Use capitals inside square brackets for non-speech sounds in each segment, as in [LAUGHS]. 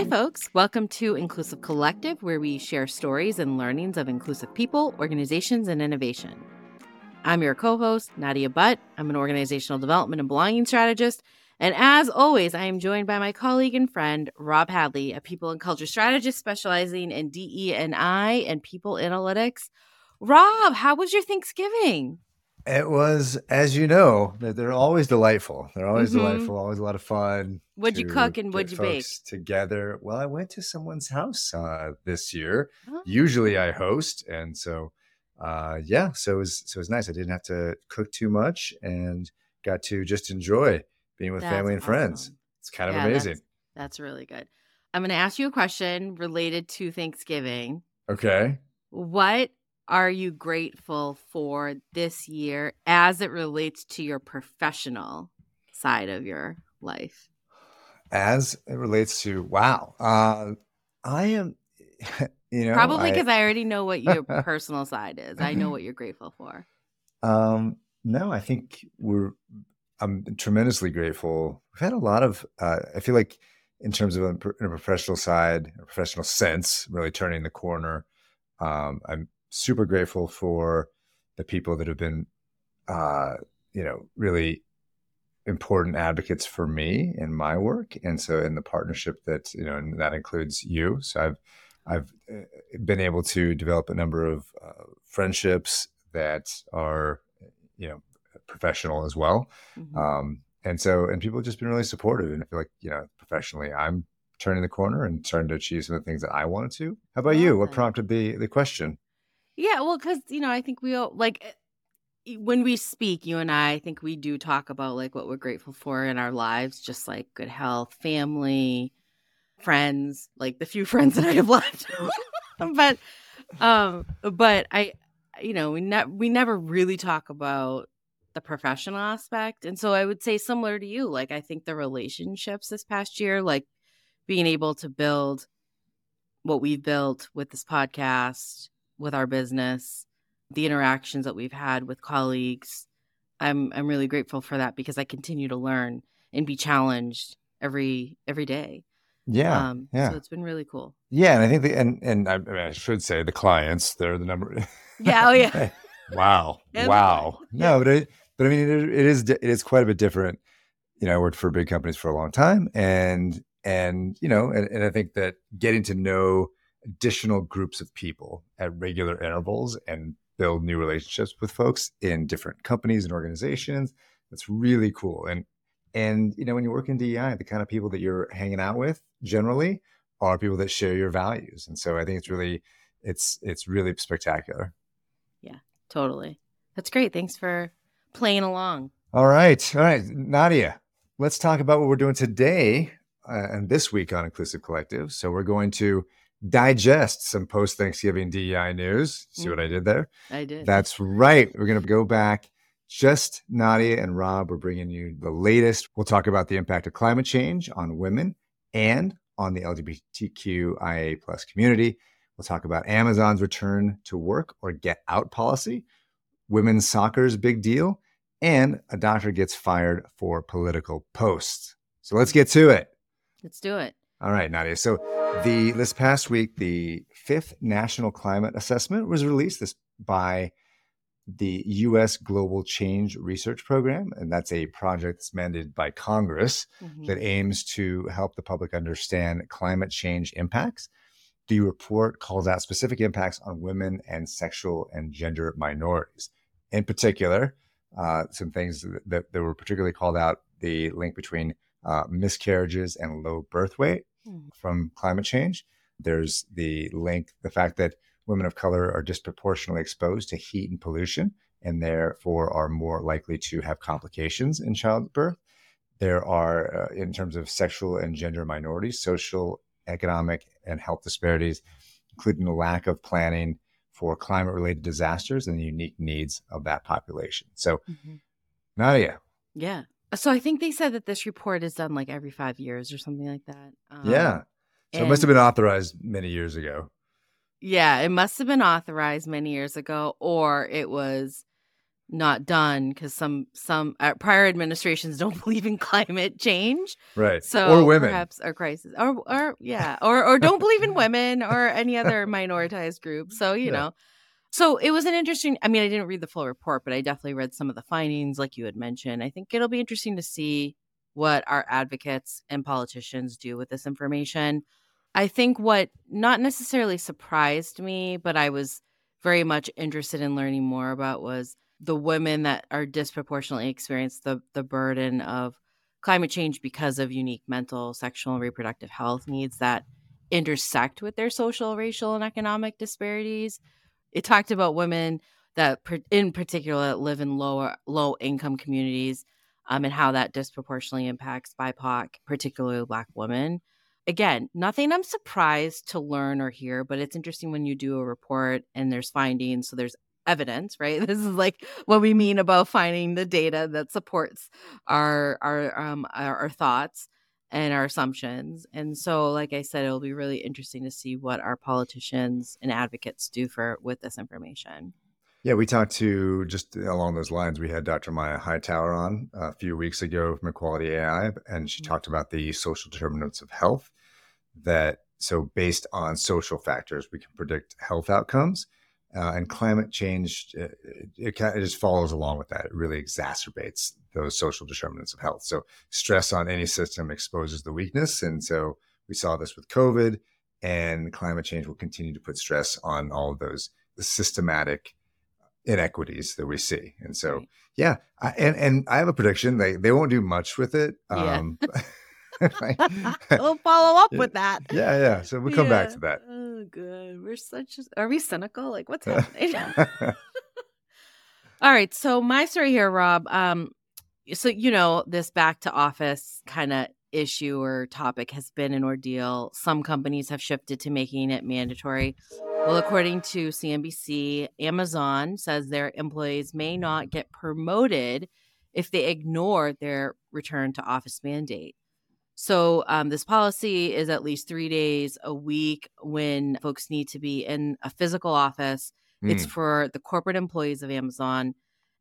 Hi, mm. folks. Welcome to Inclusive Collective, where we share stories and learnings of inclusive people, organizations, and innovation. I'm your co host, Nadia Butt. I'm an organizational development and belonging strategist. And as always, I am joined by my colleague and friend, Rob Hadley, a people and culture strategist specializing in DE&I and people analytics. Rob, how was your Thanksgiving? It was, as you know, that they're always delightful. They're always Mhm. delightful, always a lot of fun. What'd you cook and what'd you bake? Together. Well, I went to someone's house uh, this year. Oh. Usually, I host, and so uh, yeah, so it was so it was nice. I didn't have to cook too much, and got to just enjoy being with That's family and friends. It's kind of Yeah, amazing. That's, that's really good. I'm going to ask you a question related to Thanksgiving. Okay. What are you grateful for this year as it relates to your professional side of your life? As it relates to wow, uh, I am. [LAUGHS] You know, Probably because I, already know what your [LAUGHS] personal side is. I know what you're grateful for. Um, no, I think we're. I'm tremendously grateful. We've had a lot of. Uh, I feel like, in terms of a, in a professional side, a professional sense, really turning the corner. Um, I'm super grateful for the people that have been, uh, you know, really important advocates for me in my work, and so in the partnership that you know, and that includes you. So I've I've uh, been able to develop a number of uh, friendships that are, you know, professional as well. Mhm. Um, and so, and people have just been really supportive. And I feel like, you know, professionally, I'm turning the corner and starting to achieve some of the things that I wanted to. How about you? What Awesome. prompted the the question? Yeah, well, because you know, I think we all like eh, when we speak, you and I, I think we do talk about like what we're grateful for in our lives, just like good health, family, friends, like the few [LAUGHS] friends that I have left. [LAUGHS] but, um, but I, you know, we ne- we never really talk about the professional aspect, and so I would say similar to you, like I think the relationships this past year, like being able to build what we've built with this podcast with our business, the interactions that we've had with colleagues. I'm I'm really grateful for that because I continue to learn and be challenged every every day. Yeah, um, yeah, So it's been really cool. yeah. And I think the and and I, I, mean, I should say the clients. They're the number. [LAUGHS] Yeah. Oh yeah. [LAUGHS] wow. And wow. No, but it, but I mean, it, it is it is quite a bit different. You know, I worked for big companies for a long time, and and you know, and, and I think that getting to know additional groups of people at regular intervals and build new relationships with folks in different companies and organizations. That's really cool. And and you know when you work in DEI the kind of people that you're hanging out with generally are people that share your values. And so I think it's really it's it's really spectacular. Yeah, Totally. That's great. Thanks for playing along. all right. All right. Nadia let's talk about what we're doing today uh, and this week on Inclusive Collective. So we're going to digest some post Thanksgiving DEI news see mm. what I did there I did. That's right. We're going to go back. Just Nadia and Rob we're bringing you the latest. We'll talk about the impact of climate change on women and on the LGBTQIA plus community. We'll talk about Amazon's return to work or get out policy, women's soccer's big deal, and a doctor gets fired for political posts. So let's get to it. Let's do it. All right, Nadia. So the this past week, the fifth National Climate Assessment was released this by the U.S. Global Change Research Program, and that's a project that's mandated by Congress mm-hmm. that aims to help the public understand climate change impacts. The report calls out specific impacts on women and sexual and gender minorities. In particular, uh, some things that, that were particularly called out the link between uh, miscarriages and low birth weight mm-hmm. from climate change. There's the link, the fact that women of color are disproportionately exposed to heat and pollution and therefore are more likely to have complications in childbirth. There are, uh, in terms of sexual and gender minorities, social, economic, and health disparities, including the lack of planning for climate related disasters and the unique needs of that population. So, mm-hmm. Nadia. Yeah. So I think they said that this report is done like every five years or something like that. Um, yeah. So it must have been authorized many years ago. Yeah, it must have been authorized many years ago, or it was not done because some some uh, prior administrations [LAUGHS] don't believe in climate change, right? So or women, perhaps or crisis, or or yeah, or or don't believe in [LAUGHS] women or any other minoritized group. So you yeah. know, so it was an interesting. I mean, I didn't read the full report, but I definitely read some of the findings, like you had mentioned. I think it'll be interesting to see what our advocates and politicians do with this information. I think what not necessarily surprised me, but I was very much interested in learning more about was the women that are disproportionately experience the the burden of climate change because of unique mental, sexual, and reproductive health needs that intersect with their social, racial, and economic disparities. It talked about women that, in particular, live in lower low income communities, um, and how that disproportionately impacts BIPOC, particularly Black women again, nothing I'm surprised to learn or hear, but it's interesting when you do a report and there's findings. So there's evidence, right? [LAUGHS] This is like what we mean about finding the data that supports our our um our, our thoughts and our assumptions. And so, like I said, it'll be really interesting to see what our politicians and advocates do for with this information. Yeah, we talked to just along those lines. We had Dr. Maia Hightower on a few weeks ago from Equality AI, and she mm-hmm. talked about the social determinants of health. That so, based on social factors, we can predict health outcomes. Uh, and climate change, uh, it, it, it, just follows along with that. It really exacerbates those social determinants of health. So, stress on any system exposes the weakness. And so, we saw this with COVID, and climate change will continue to put stress on all of those systematic inequities that we see. And so, right. yeah, I, and and I have a prediction. They they won't do much with it. Um, [LAUGHS] [LAUGHS] we'll follow up [LAUGHS] with that. Yeah, yeah. So we'll come yeah. back to that. Good. We're such. Are we cynical? Like, what's [LAUGHS] happening? [LAUGHS] All right. So my story here, Rob. Um, so you know this back to office kind of issue or topic has been an ordeal. Some companies have shifted to making it mandatory. Well, according to CNBC, Amazon says their employees may not get promoted if they ignore their return to office mandate. So, um, this policy is at least three days a week when folks need to be in a physical office. Mm. It's for the corporate employees of Amazon.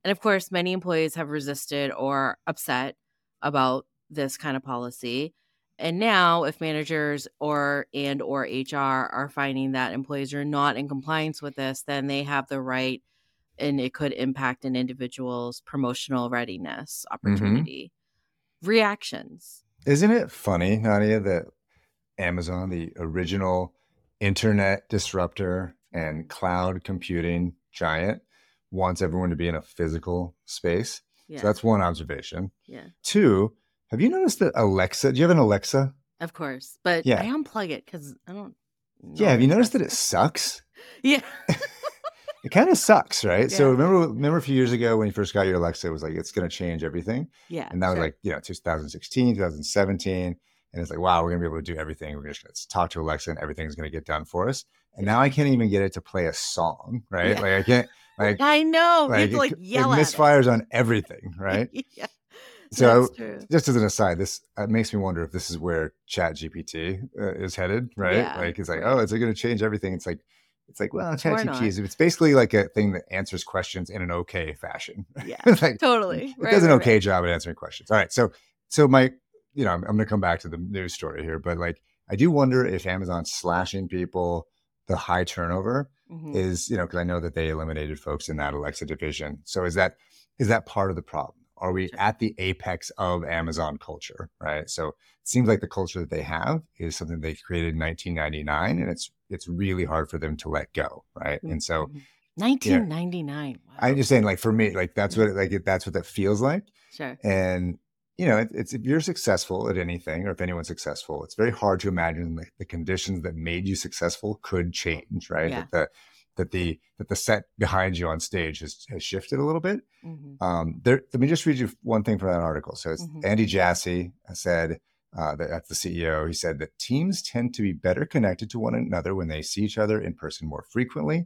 And of course, many employees have resisted or upset about this kind of policy. And now if managers or and or HR are finding that employees are not in compliance with this, then they have the right and it could impact an individual's promotional readiness mm-hmm. opportunity. Mm-hmm. Reactions. Isn't it funny, Nadia, that Amazon, the original internet disruptor and cloud computing giant, wants everyone to be in a physical space? Yeah. So that's one observation. Yeah. Two, have you noticed that Alexa? Do you have an Alexa? Of course, but yeah. I unplug it because I don't. Yeah, have you noticed that it sucks? [LAUGHS] Yeah. [LAUGHS] it kind of sucks, right? Yeah. So remember, remember a few years ago when you first got your Alexa, it was like it's going to change everything. Yeah. And that sure. was like you know 2016, 2017, and it's like wow, we're going to be able to do everything. We're just going to talk to Alexa, and everything's going to get done for us. And now I can't even get it to play a song, right? Yeah. Like I can't. Like [LAUGHS] I know, like, like yell it, it misfires on everything, right? [LAUGHS] yeah. So, just as an aside, this uh, makes me wonder if this is where Chat GPT uh, is headed, right? Yeah, like, it's like, oh, is it going to change everything? It's like, it's like, well, Chat GPT is it's basically like a thing that answers questions in an okay fashion. Yeah, [LAUGHS] like, totally. It right, does an okay right. job at answering questions. All right, so, so my, you know, I'm, I'm going to come back to the news story here, but like, I do wonder if Amazon's slashing people, the high turnover mm-hmm. is you know because I know that they eliminated folks in that Alexa division. So is that is that part of the problem? Are we at the apex of Amazon culture, right? So it seems like the culture that they have is something they created in 1999, and it's it's really hard for them to let go, right? And so, 1999. Mm-hmm. Wow. I'm just saying, like for me, like that's what like that's what that feels like. Sure. And you know, it, it's if you're successful at anything, or if anyone's successful, it's very hard to imagine the, the conditions that made you successful could change, right? Yeah. That the that the that the set behind you on stage has, has shifted a little bit. Mm-hmm. Um, there, let me just read you one thing from that article. So it's mm-hmm. Andy Jassy said uh, that's the CEO. He said that teams tend to be better connected to one another when they see each other in person more frequently.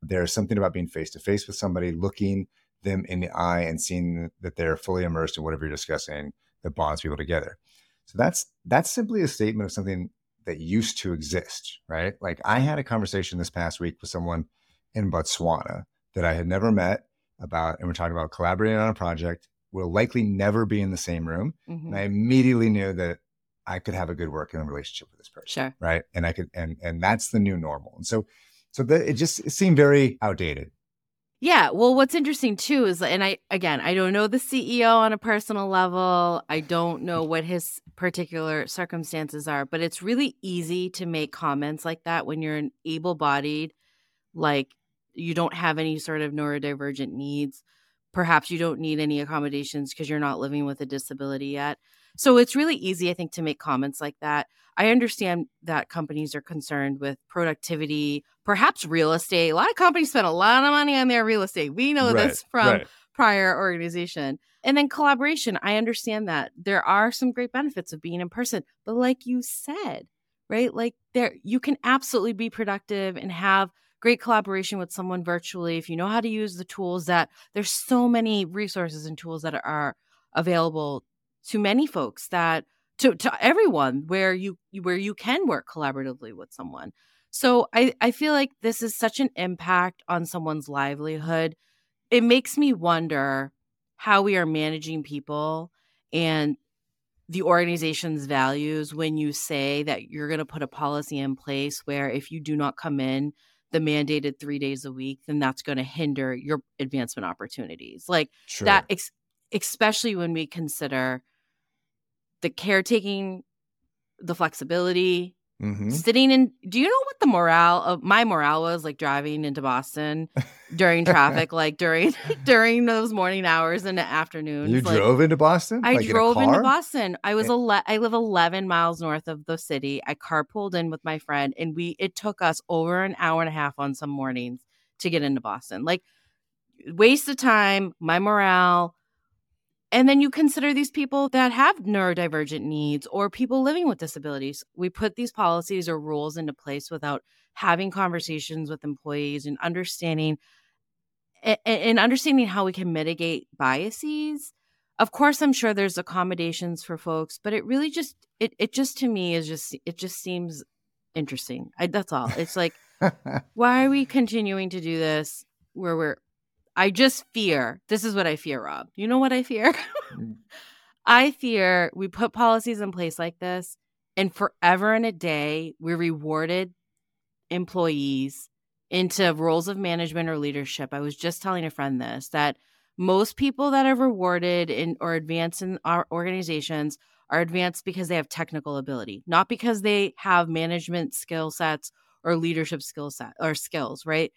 There's something about being face to face with somebody, looking them in the eye and seeing that they're fully immersed in whatever you're discussing that bonds people together. So that's that's simply a statement of something that used to exist, right? Like I had a conversation this past week with someone in Botswana that I had never met about, and we're talking about collaborating on a project. We'll likely never be in the same room. Mm-hmm. And I immediately knew that I could have a good working relationship with this person. Sure. Right. And I could, and and that's the new normal. And so so the, it just it seemed very outdated. Yeah. Well, what's interesting too is, and I, again, I don't know the CEO on a personal level. I don't know what his particular circumstances are, but it's really easy to make comments like that when you're an able bodied, like you don't have any sort of neurodivergent needs. Perhaps you don't need any accommodations because you're not living with a disability yet. So it's really easy, I think, to make comments like that. I understand that companies are concerned with productivity, perhaps real estate. A lot of companies spend a lot of money on their real estate. We know right, this from right. prior organization. And then collaboration. I understand that there are some great benefits of being in person, but like you said, right? Like there you can absolutely be productive and have great collaboration with someone virtually if you know how to use the tools that there's so many resources and tools that are available to many folks that to, to everyone where you where you can work collaboratively with someone. So I, I feel like this is such an impact on someone's livelihood. It makes me wonder how we are managing people and the organization's values when you say that you're going to put a policy in place where if you do not come in the mandated three days a week then that's going to hinder your advancement opportunities like sure. that ex- especially when we consider the caretaking, the flexibility, mm-hmm. sitting in. Do you know what the morale of my morale was like driving into Boston during [LAUGHS] traffic, like during [LAUGHS] during those morning hours and the afternoons? You like, drove into Boston. I like drove in into Boston. I was ele- I live eleven miles north of the city. I carpooled in with my friend, and we it took us over an hour and a half on some mornings to get into Boston. Like waste of time, my morale and then you consider these people that have neurodivergent needs or people living with disabilities. We put these policies or rules into place without having conversations with employees and understanding and understanding how we can mitigate biases. Of course, I'm sure there's accommodations for folks, but it really just it it just to me is just it just seems interesting. I, that's all. It's like [LAUGHS] why are we continuing to do this where we're I just fear this is what I fear, Rob. You know what I fear? [LAUGHS] Mm. I fear we put policies in place like this, and forever and a day, we rewarded employees into roles of management or leadership. I was just telling a friend this that most people that are rewarded in or advanced in our organizations are advanced because they have technical ability, not because they have management skill sets or leadership skill set or skills, right?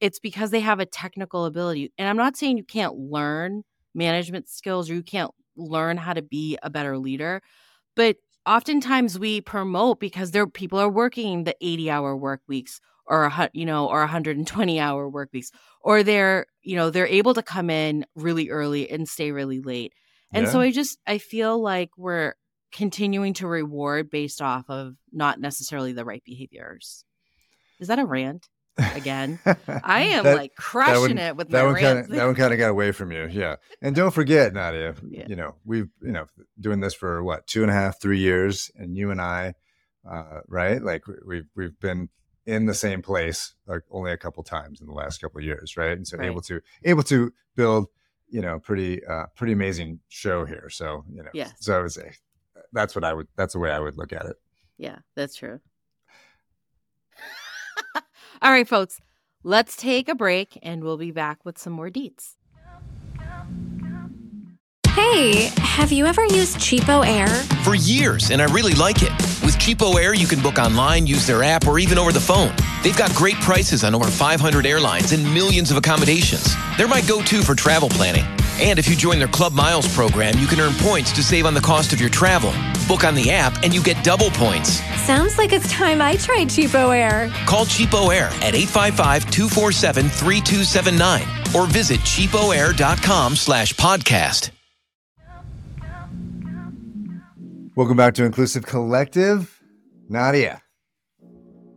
It's because they have a technical ability. And I'm not saying you can't learn management skills or you can't learn how to be a better leader, but oftentimes we promote because there people are working the 80 hour work weeks or a you know or 120 hour work weeks or they're you know they're able to come in really early and stay really late and yeah. so i just i feel like we're continuing to reward based off of not necessarily the right behaviors is that a rant again. [LAUGHS] I am that, like crushing one, it with that one kind of that one kind of got away from you. Yeah. And don't forget, Nadia, [LAUGHS] yeah. you know, we've, you know, doing this for what, two and a half, three years. And you and I, uh, right? Like we've, we've been in the same place like only a couple times in the last couple of years. Right. And so right. able to, able to build, you know, pretty, uh, pretty amazing show here. So, you know, yeah. so I would say that's what I would, that's the way I would look at it. Yeah, that's true. All right, folks, Let's take a break and we'll be back with some more deets. Hey, have you ever used CheapOair? For years, and I really like it. With CheapOair, you can book online, use their app, or even over the phone. They've got great prices on over 500 airlines and millions of accommodations. They're my go to for travel planning. And if you join their Club Miles program, you can earn points to save on the cost of your travel. Book on the app and you get double points. Sounds like it's time I tried CheapOair. Call CheapOair at 855-247-3279 or visit cheapoair.com slash podcast. Welcome back to Inclusive Collective. Nadia,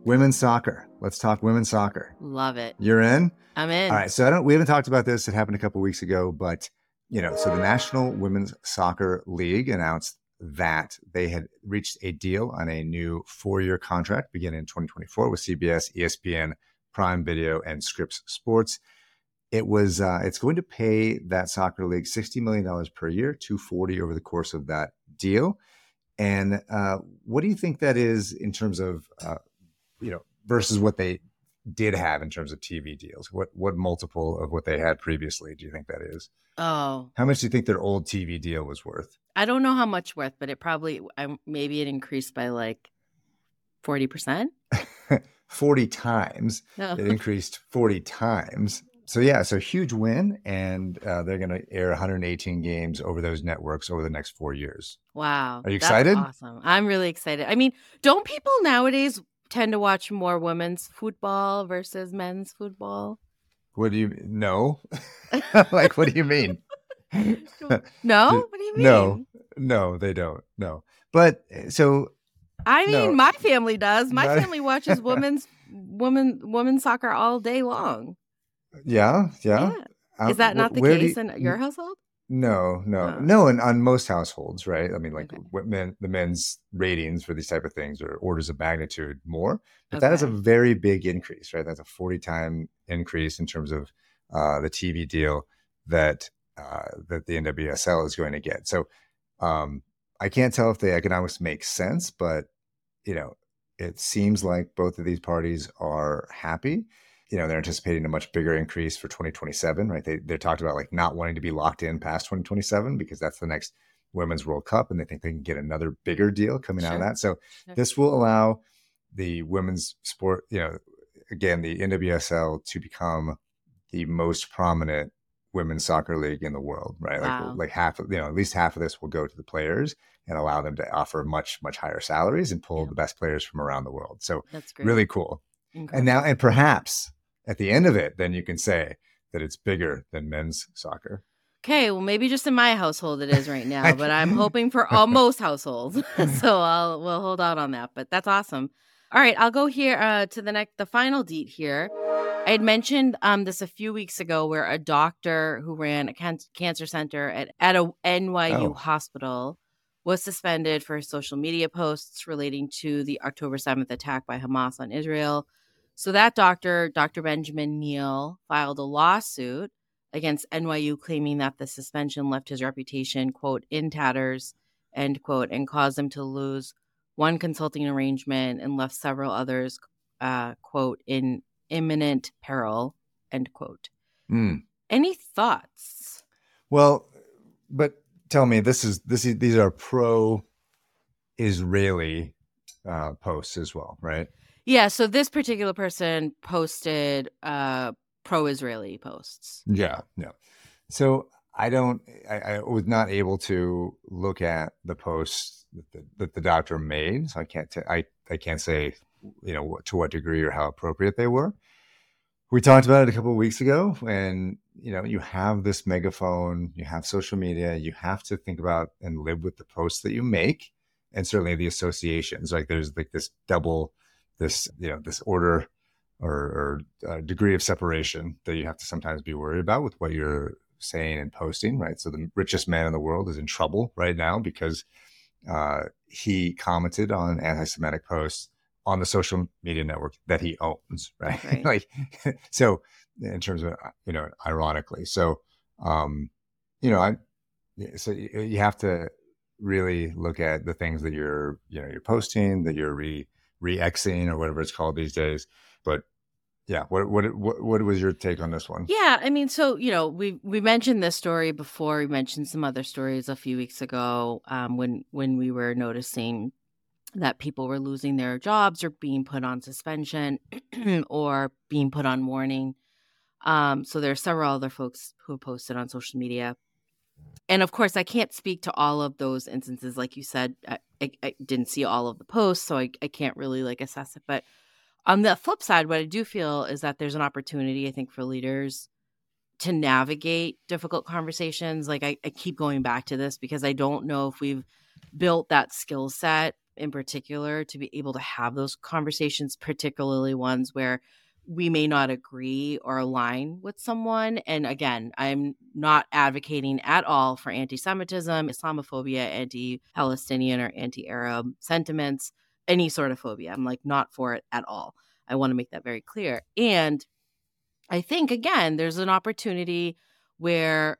women's soccer. Let's talk women's soccer. Love it. You're in? I'm in. All right. So I don't we haven't talked about this. It happened a couple weeks ago, but you know, so the National Women's Soccer League announced that they had reached a deal on a new four-year contract beginning in 2024 with CBS, ESPN, Prime Video, and Scripps Sports. It was uh, it's going to pay that soccer league $60 million per year, 240 over the course of that deal. And uh, what do you think that is in terms of, uh, you know, versus what they did have in terms of TV deals? What what multiple of what they had previously do you think that is? Oh, How much do you think their old TV deal was worth? I don't know how much worth, but it probably I, maybe it increased by like forty percent. [LAUGHS] 40 times. No. It increased 40 times. So yeah, so huge win, and uh, they're going to air 118 games over those networks over the next four years. Wow. Are you excited? awesome. I'm really excited. I mean, don't people nowadays tend to watch more women's football versus men's football? What do you know? [LAUGHS] [LAUGHS] like, what do you mean? [LAUGHS] No? What do you mean? No, no, they don't. No, but uh, so I mean, No. my family does. My Not- family watches women's women women's soccer all day long. yeah, yeah. Yeah. Is Uh, that not the case you- in your household? No, no, Oh. no, and on most households, right? I mean, like Okay. what men, the men's ratings for these type of things are orders of magnitude more, but that is a very big increase, right? That's a forty time increase in terms of uh, the TV deal that uh, that the NWSL is going to get. So um, I can't tell if the economics make sense, but you know, it seems like both of these parties are happy you know they're anticipating a much bigger increase for 2027 right they, they talked about like not wanting to be locked in past 2027 because that's the next women's world cup and they think they can get another bigger deal coming out of that so Sure. this will allow the women's sport you know again the nwsl to become the most prominent women's soccer league in the world right Wow. like like half of you know at least half of this will go to the players and allow them to offer much much higher salaries and pull Yeah. the best players from around the world so That's great. really cool Incredible. and now, and perhaps at the end of it, then you can say that it's bigger than men's soccer. Okay, well, maybe just in my household it is right now, [LAUGHS] but I'm hoping for [LAUGHS] all most households. [LAUGHS] so I'll we'll hold out on that. But that's awesome. All right, I'll go here uh, to the next, the final deet here. I had mentioned um, this a few weeks ago, where a doctor who ran a can- cancer center at at a NYU Oh. hospital was suspended for social media posts relating to the October 7th attack by Hamas on Israel. So that doctor, Dr. Benjamin Neel, filed a lawsuit against NYU claiming that the suspension left his reputation, quote, in tatters, end quote, and caused him to lose one consulting arrangement and left several others, uh, quote, in imminent peril, end quote. Hmm. Any thoughts? Well, but tell me, this is this is these are pro Israeli uh, posts as well, right? Yeah, so this particular person posted uh, pro Israeli posts. Yeah, yeah. So I don't, I, I was not able to look at the posts that the, that the doctor made, so I can't, t- I, I can't say, you know, to what degree or how appropriate they were. We talked about it a couple of weeks ago, and you know, you have this megaphone, you have social media, you have to think about and live with the posts that you make, and certainly the associations. Like there's like this double, this you know, this order or, or uh, degree of separation that you have to sometimes be worried about with what you're saying and posting, right? So the richest man in the world is in trouble right now because uh, he commented on anti-Semitic posts on the social media network that he owns, [LAUGHS] right? Right. like, [LAUGHS] so in terms of you know, ironically, so um, you know, I so you, you have to really look at the things that you're you know you're posting that you're re re-xing or whatever it's called these days but yeah. What, what what what was your take on this one? Yeah, I mean, so you know, we we mentioned this story before. We mentioned some other stories a few weeks ago um, when when we were noticing that people were losing their jobs or being put on suspension [CLEARS THROAT] or being put on warning. Um, so there are several other folks who posted on social media. And of course, I can't speak to all of those instances. Like you said, I, I, didn't see all of the posts, so I, I can't really like assess it. But on the flip side, what I do feel is that there's an opportunity, I think, for leaders to navigate difficult conversations. Like I, I keep going back to this because I don't know if we've built that skill set in particular to be able to have those conversations, particularly ones where we may not agree or align with someone. And again, I'm not advocating at all for anti Semitism, Islamophobia, anti Palestinian or anti Arab sentiments, any sort of phobia. I'm like not for it at all. I want to make that very clear. And I think, again, there's an opportunity where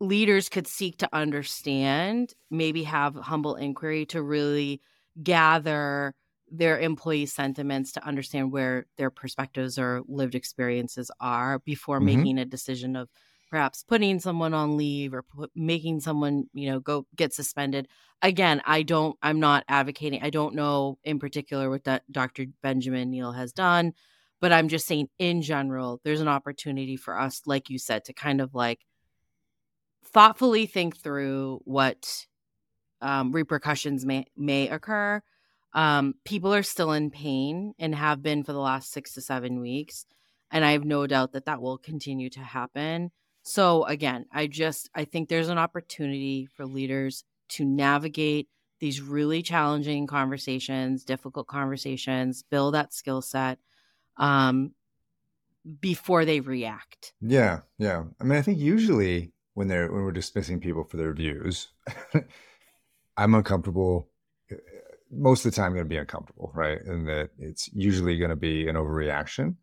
leaders could seek to understand, maybe have humble inquiry to really gather their employee sentiments to understand where their perspectives or lived experiences are before mm-hmm. making a decision of perhaps putting someone on leave or put, making someone you know go get suspended again i don't i'm not advocating i don't know in particular what that dr benjamin neel has done but i'm just saying in general there's an opportunity for us like you said to kind of like thoughtfully think through what um, repercussions may may occur um, people are still in pain and have been for the last six to seven weeks. And I have no doubt that that will continue to happen. So, again, I just, I think there's an opportunity for leaders to navigate these really challenging conversations, difficult conversations, build that skill set um, before they react. Yeah, yeah. I mean, I think usually when they're when we're dismissing people for their views, [LAUGHS] I'm uncomfortable most of the time going to be uncomfortable, right? And that it's usually going to be an overreaction.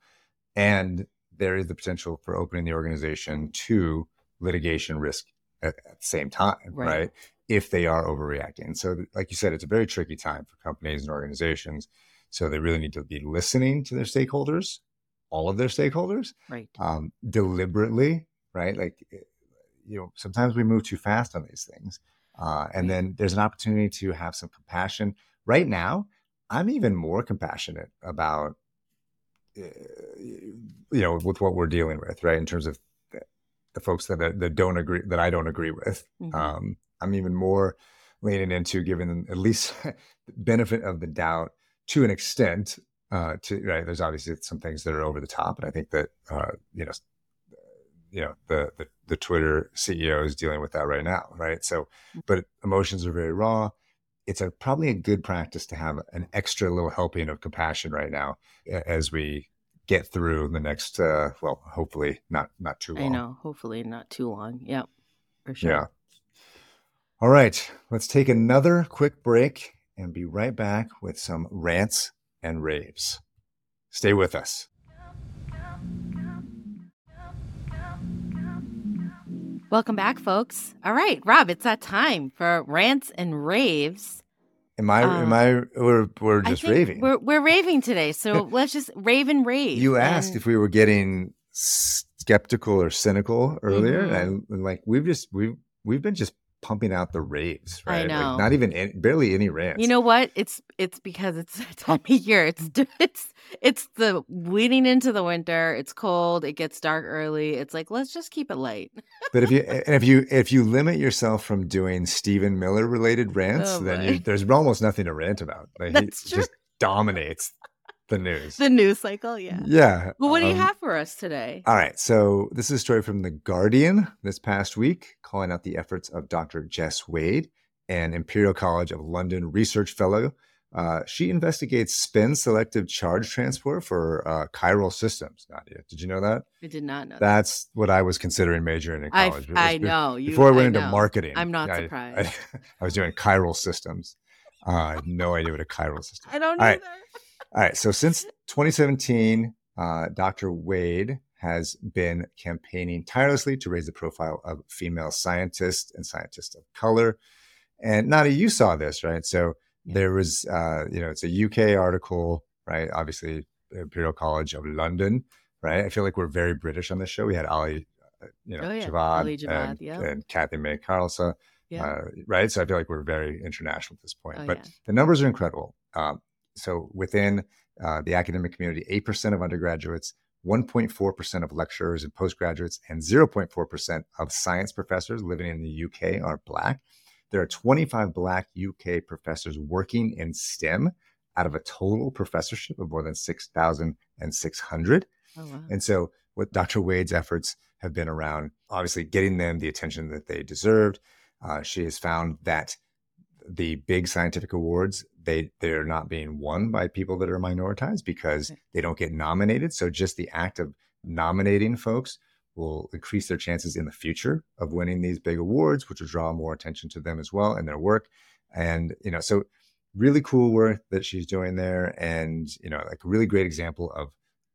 And there is the potential for opening the organization to litigation risk at, at the same time, right. right. If they are overreacting. So, like you said, it's a very tricky time for companies and organizations. So, they really need to be listening to their stakeholders, all of their stakeholders, right? Um, deliberately, right? Like, eh, you know, sometimes we move too fast on these things. Uh, and then there's an opportunity to have some compassion right now, I'm even more compassionate about, uh, you know, with what we're dealing with, right? In terms of the folks that that don't agree, that I don't agree with. Mm-hmm. Um, I'm even more leaning into giving them at least the [LAUGHS] benefit of the doubt to an extent. Uh, to right, there's obviously some things that are over the top, and I think that uh, you know, you know, the, the the Twitter CEO is dealing with that right now, right? So, mm. but emotions are very raw it's a probably a good practice to have an extra little helping of compassion right now as we get through the next uh well hopefully not not too long. i know hopefully not too long yep for sure. Yeah. All right let's take another quick break and be right back with some rants and raves. Stay with us Welcome back, folks. All right, Rob, it's that time for rants and raves. Am I? Um, am I? We're we're just raving. We're we're raving today, so [LAUGHS] let's just rave and rave. You asked and... if we were getting skeptical or cynical earlier, mm-hmm. and, and like we've just we've we've been just pumping out the raves, right? I know. Like not even any, barely any rants. You know what? It's it's because it's [LAUGHS] that time of year. It's [LAUGHS] it's it's the leading into the winter. It's cold. It gets dark early. It's like let's just keep it light. but if you [LAUGHS] and if you if you limit yourself from doing Stephen Miller related oh, rants, oh, then you, there's almost nothing to rant about. Like That's he true. just dominates the news. The news cycle, yeah. Yeah. Well, what do you um, have for us today? All right. So, this is a story from The Guardian this past week, calling out the efforts of Dr. Jess Wade, an Imperial College of London research fellow. Uh, she investigates spin selective charge transport for uh, chiral systems. Nadia, did you know that? I did not know. That's that. what I was considering majoring in college. I, I know. Before I went I into marketing, I'm not I, surprised. [LAUGHS] I, was doing chiral systems. Uh, I have no idea what a chiral system. I don't All either. Right. All right. So since 2017, uh, Dr. Wade has been campaigning tirelessly to raise the profile of female scientists and scientists of color. And Nadia, you saw this, right? So there was, uh, you know, it's a UK article, right? Obviously Imperial College of London, right? I feel like we're very British on this show. We had Ali, uh, you know, Oh, yeah. Javad, Javad, and, yeah. and Kathy May Carlsa, Yeah. uh, right? So I feel like we're very international at this point. Oh, but yeah. the numbers are incredible. Um, so within uh, the academic community, 8% of undergraduates, 1.4% of lecturers and postgraduates, and 0.4% of science professors living in the UK are Black. There are 25 Black UK professors working in STEM out of a total professorship of more than 6,600. oh, wow. And so, what Dr. Wade's efforts have been around, obviously getting them the attention that they deserved. Uh, she has found that the big scientific awards they they're not being won by people that are minoritized because they don't get nominated. So just the act of nominating folks will increase their chances in the future of winning these big awards, which will draw more attention to them as well and their work. And you know, so really cool work that she's doing there, and you know, like a really great example of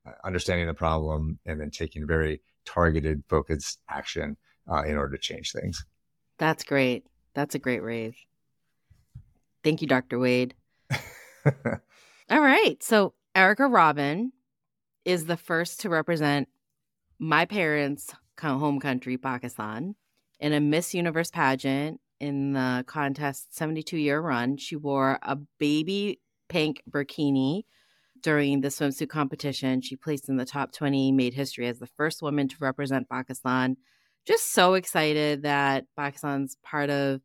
uh, understanding the problem and then taking very targeted, focused action uh, in order to change things. That's great. That's a great rave. Thank you, Dr. Wade. [LAUGHS] All right. So, Erica Robin is the first to represent my parents' home country, Pakistan, in a Miss Universe pageant in the contest 72 year run. She wore a baby pink burkini during the swimsuit competition. She placed in the top 20, made history as the first woman to represent Pakistan. Just so excited that Pakistan's part of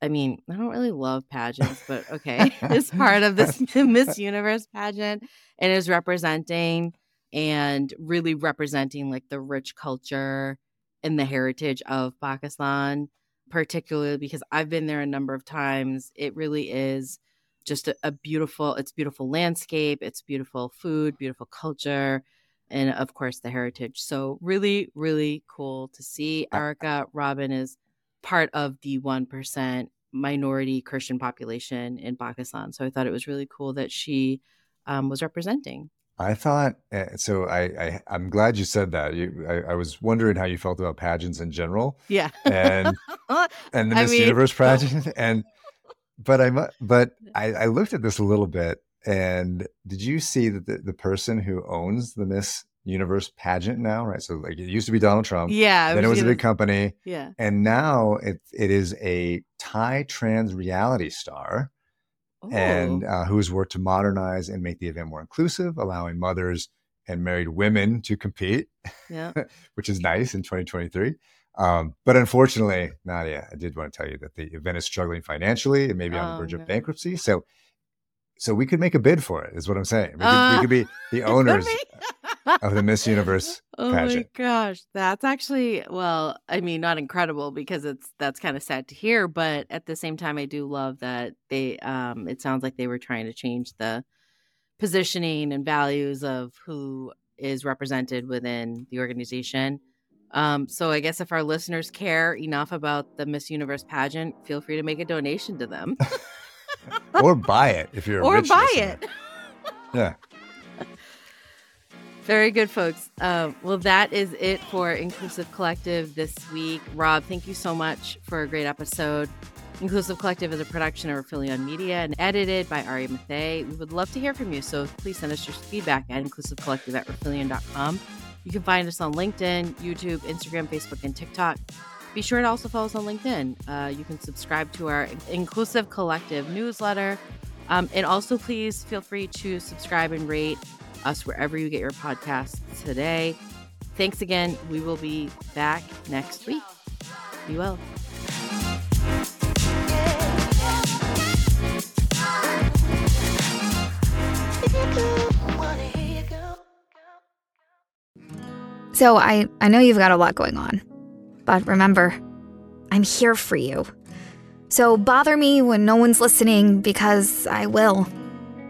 I mean, I don't really love pageants, but okay, [LAUGHS] [LAUGHS] it's part of this [LAUGHS] Miss Universe pageant and is representing and really representing like the rich culture and the heritage of Pakistan, particularly because I've been there a number of times. It really is just a, a beautiful, it's beautiful landscape, it's beautiful food, beautiful culture, and of course the heritage. So really, really cool to see. Erica Robin is part of the 1% minority Christian population in Pakistan. So I thought it was really cool that she um, was representing. I thought uh, so. I, I I'm glad you said that. You, I, I was wondering how you felt about pageants in general, Yeah. and [LAUGHS] and the I Miss mean- Universe pageant, and but I but I, I looked at this a little bit, and did you see that the, the person who owns the Miss Universe pageant now, right? So like it used to be Donald Trump, yeah. Then it was a big company, Yeah. and now it it is a Thai trans reality star and Ooh. uh, who's worked to modernize and make the event more inclusive, allowing mothers and married women to compete, yeah. [LAUGHS] which is nice in 2023. Um, but unfortunately, Nadia, I did want to tell you that the event is struggling financially and maybe on the Oh, verge no. of bankruptcy. So, so we could make a bid for it, is what I'm saying. We could, Uh, we could be the [LAUGHS] owners. [LAUGHS] of the Miss Universe [LAUGHS] Oh pageant. my gosh, that's actually well, I mean, not incredible because it's that's kind of sad to hear, but at the same time I do love that they um it sounds like they were trying to change the positioning and values of who is represented within the organization. Um so I guess if our listeners care enough about the Miss Universe pageant, feel free to make a donation to them [LAUGHS] or buy it if you're a [LAUGHS] or buy listener. it. Yeah. Very good, folks. Uh, well, that is it for Inclusive Collective this week. Rob, thank you so much for a great episode. Inclusive Collective is a production of Rifelion Media and edited by Ari Mathay. We would love to hear from you, so please send us your feedback at inclusivecollective at rifelion.com. You can find us on LinkedIn, YouTube, Instagram, Facebook, and TikTok. Be sure to also follow us on LinkedIn. Uh, you can subscribe to our Inclusive Collective newsletter. Um, and also, please feel free to subscribe and rate us wherever you get your podcasts today. Thanks again. We will be back next week. Be well. So I, I know you've got a lot going on. But remember, I'm here for you. So bother me when no one's listening because I will.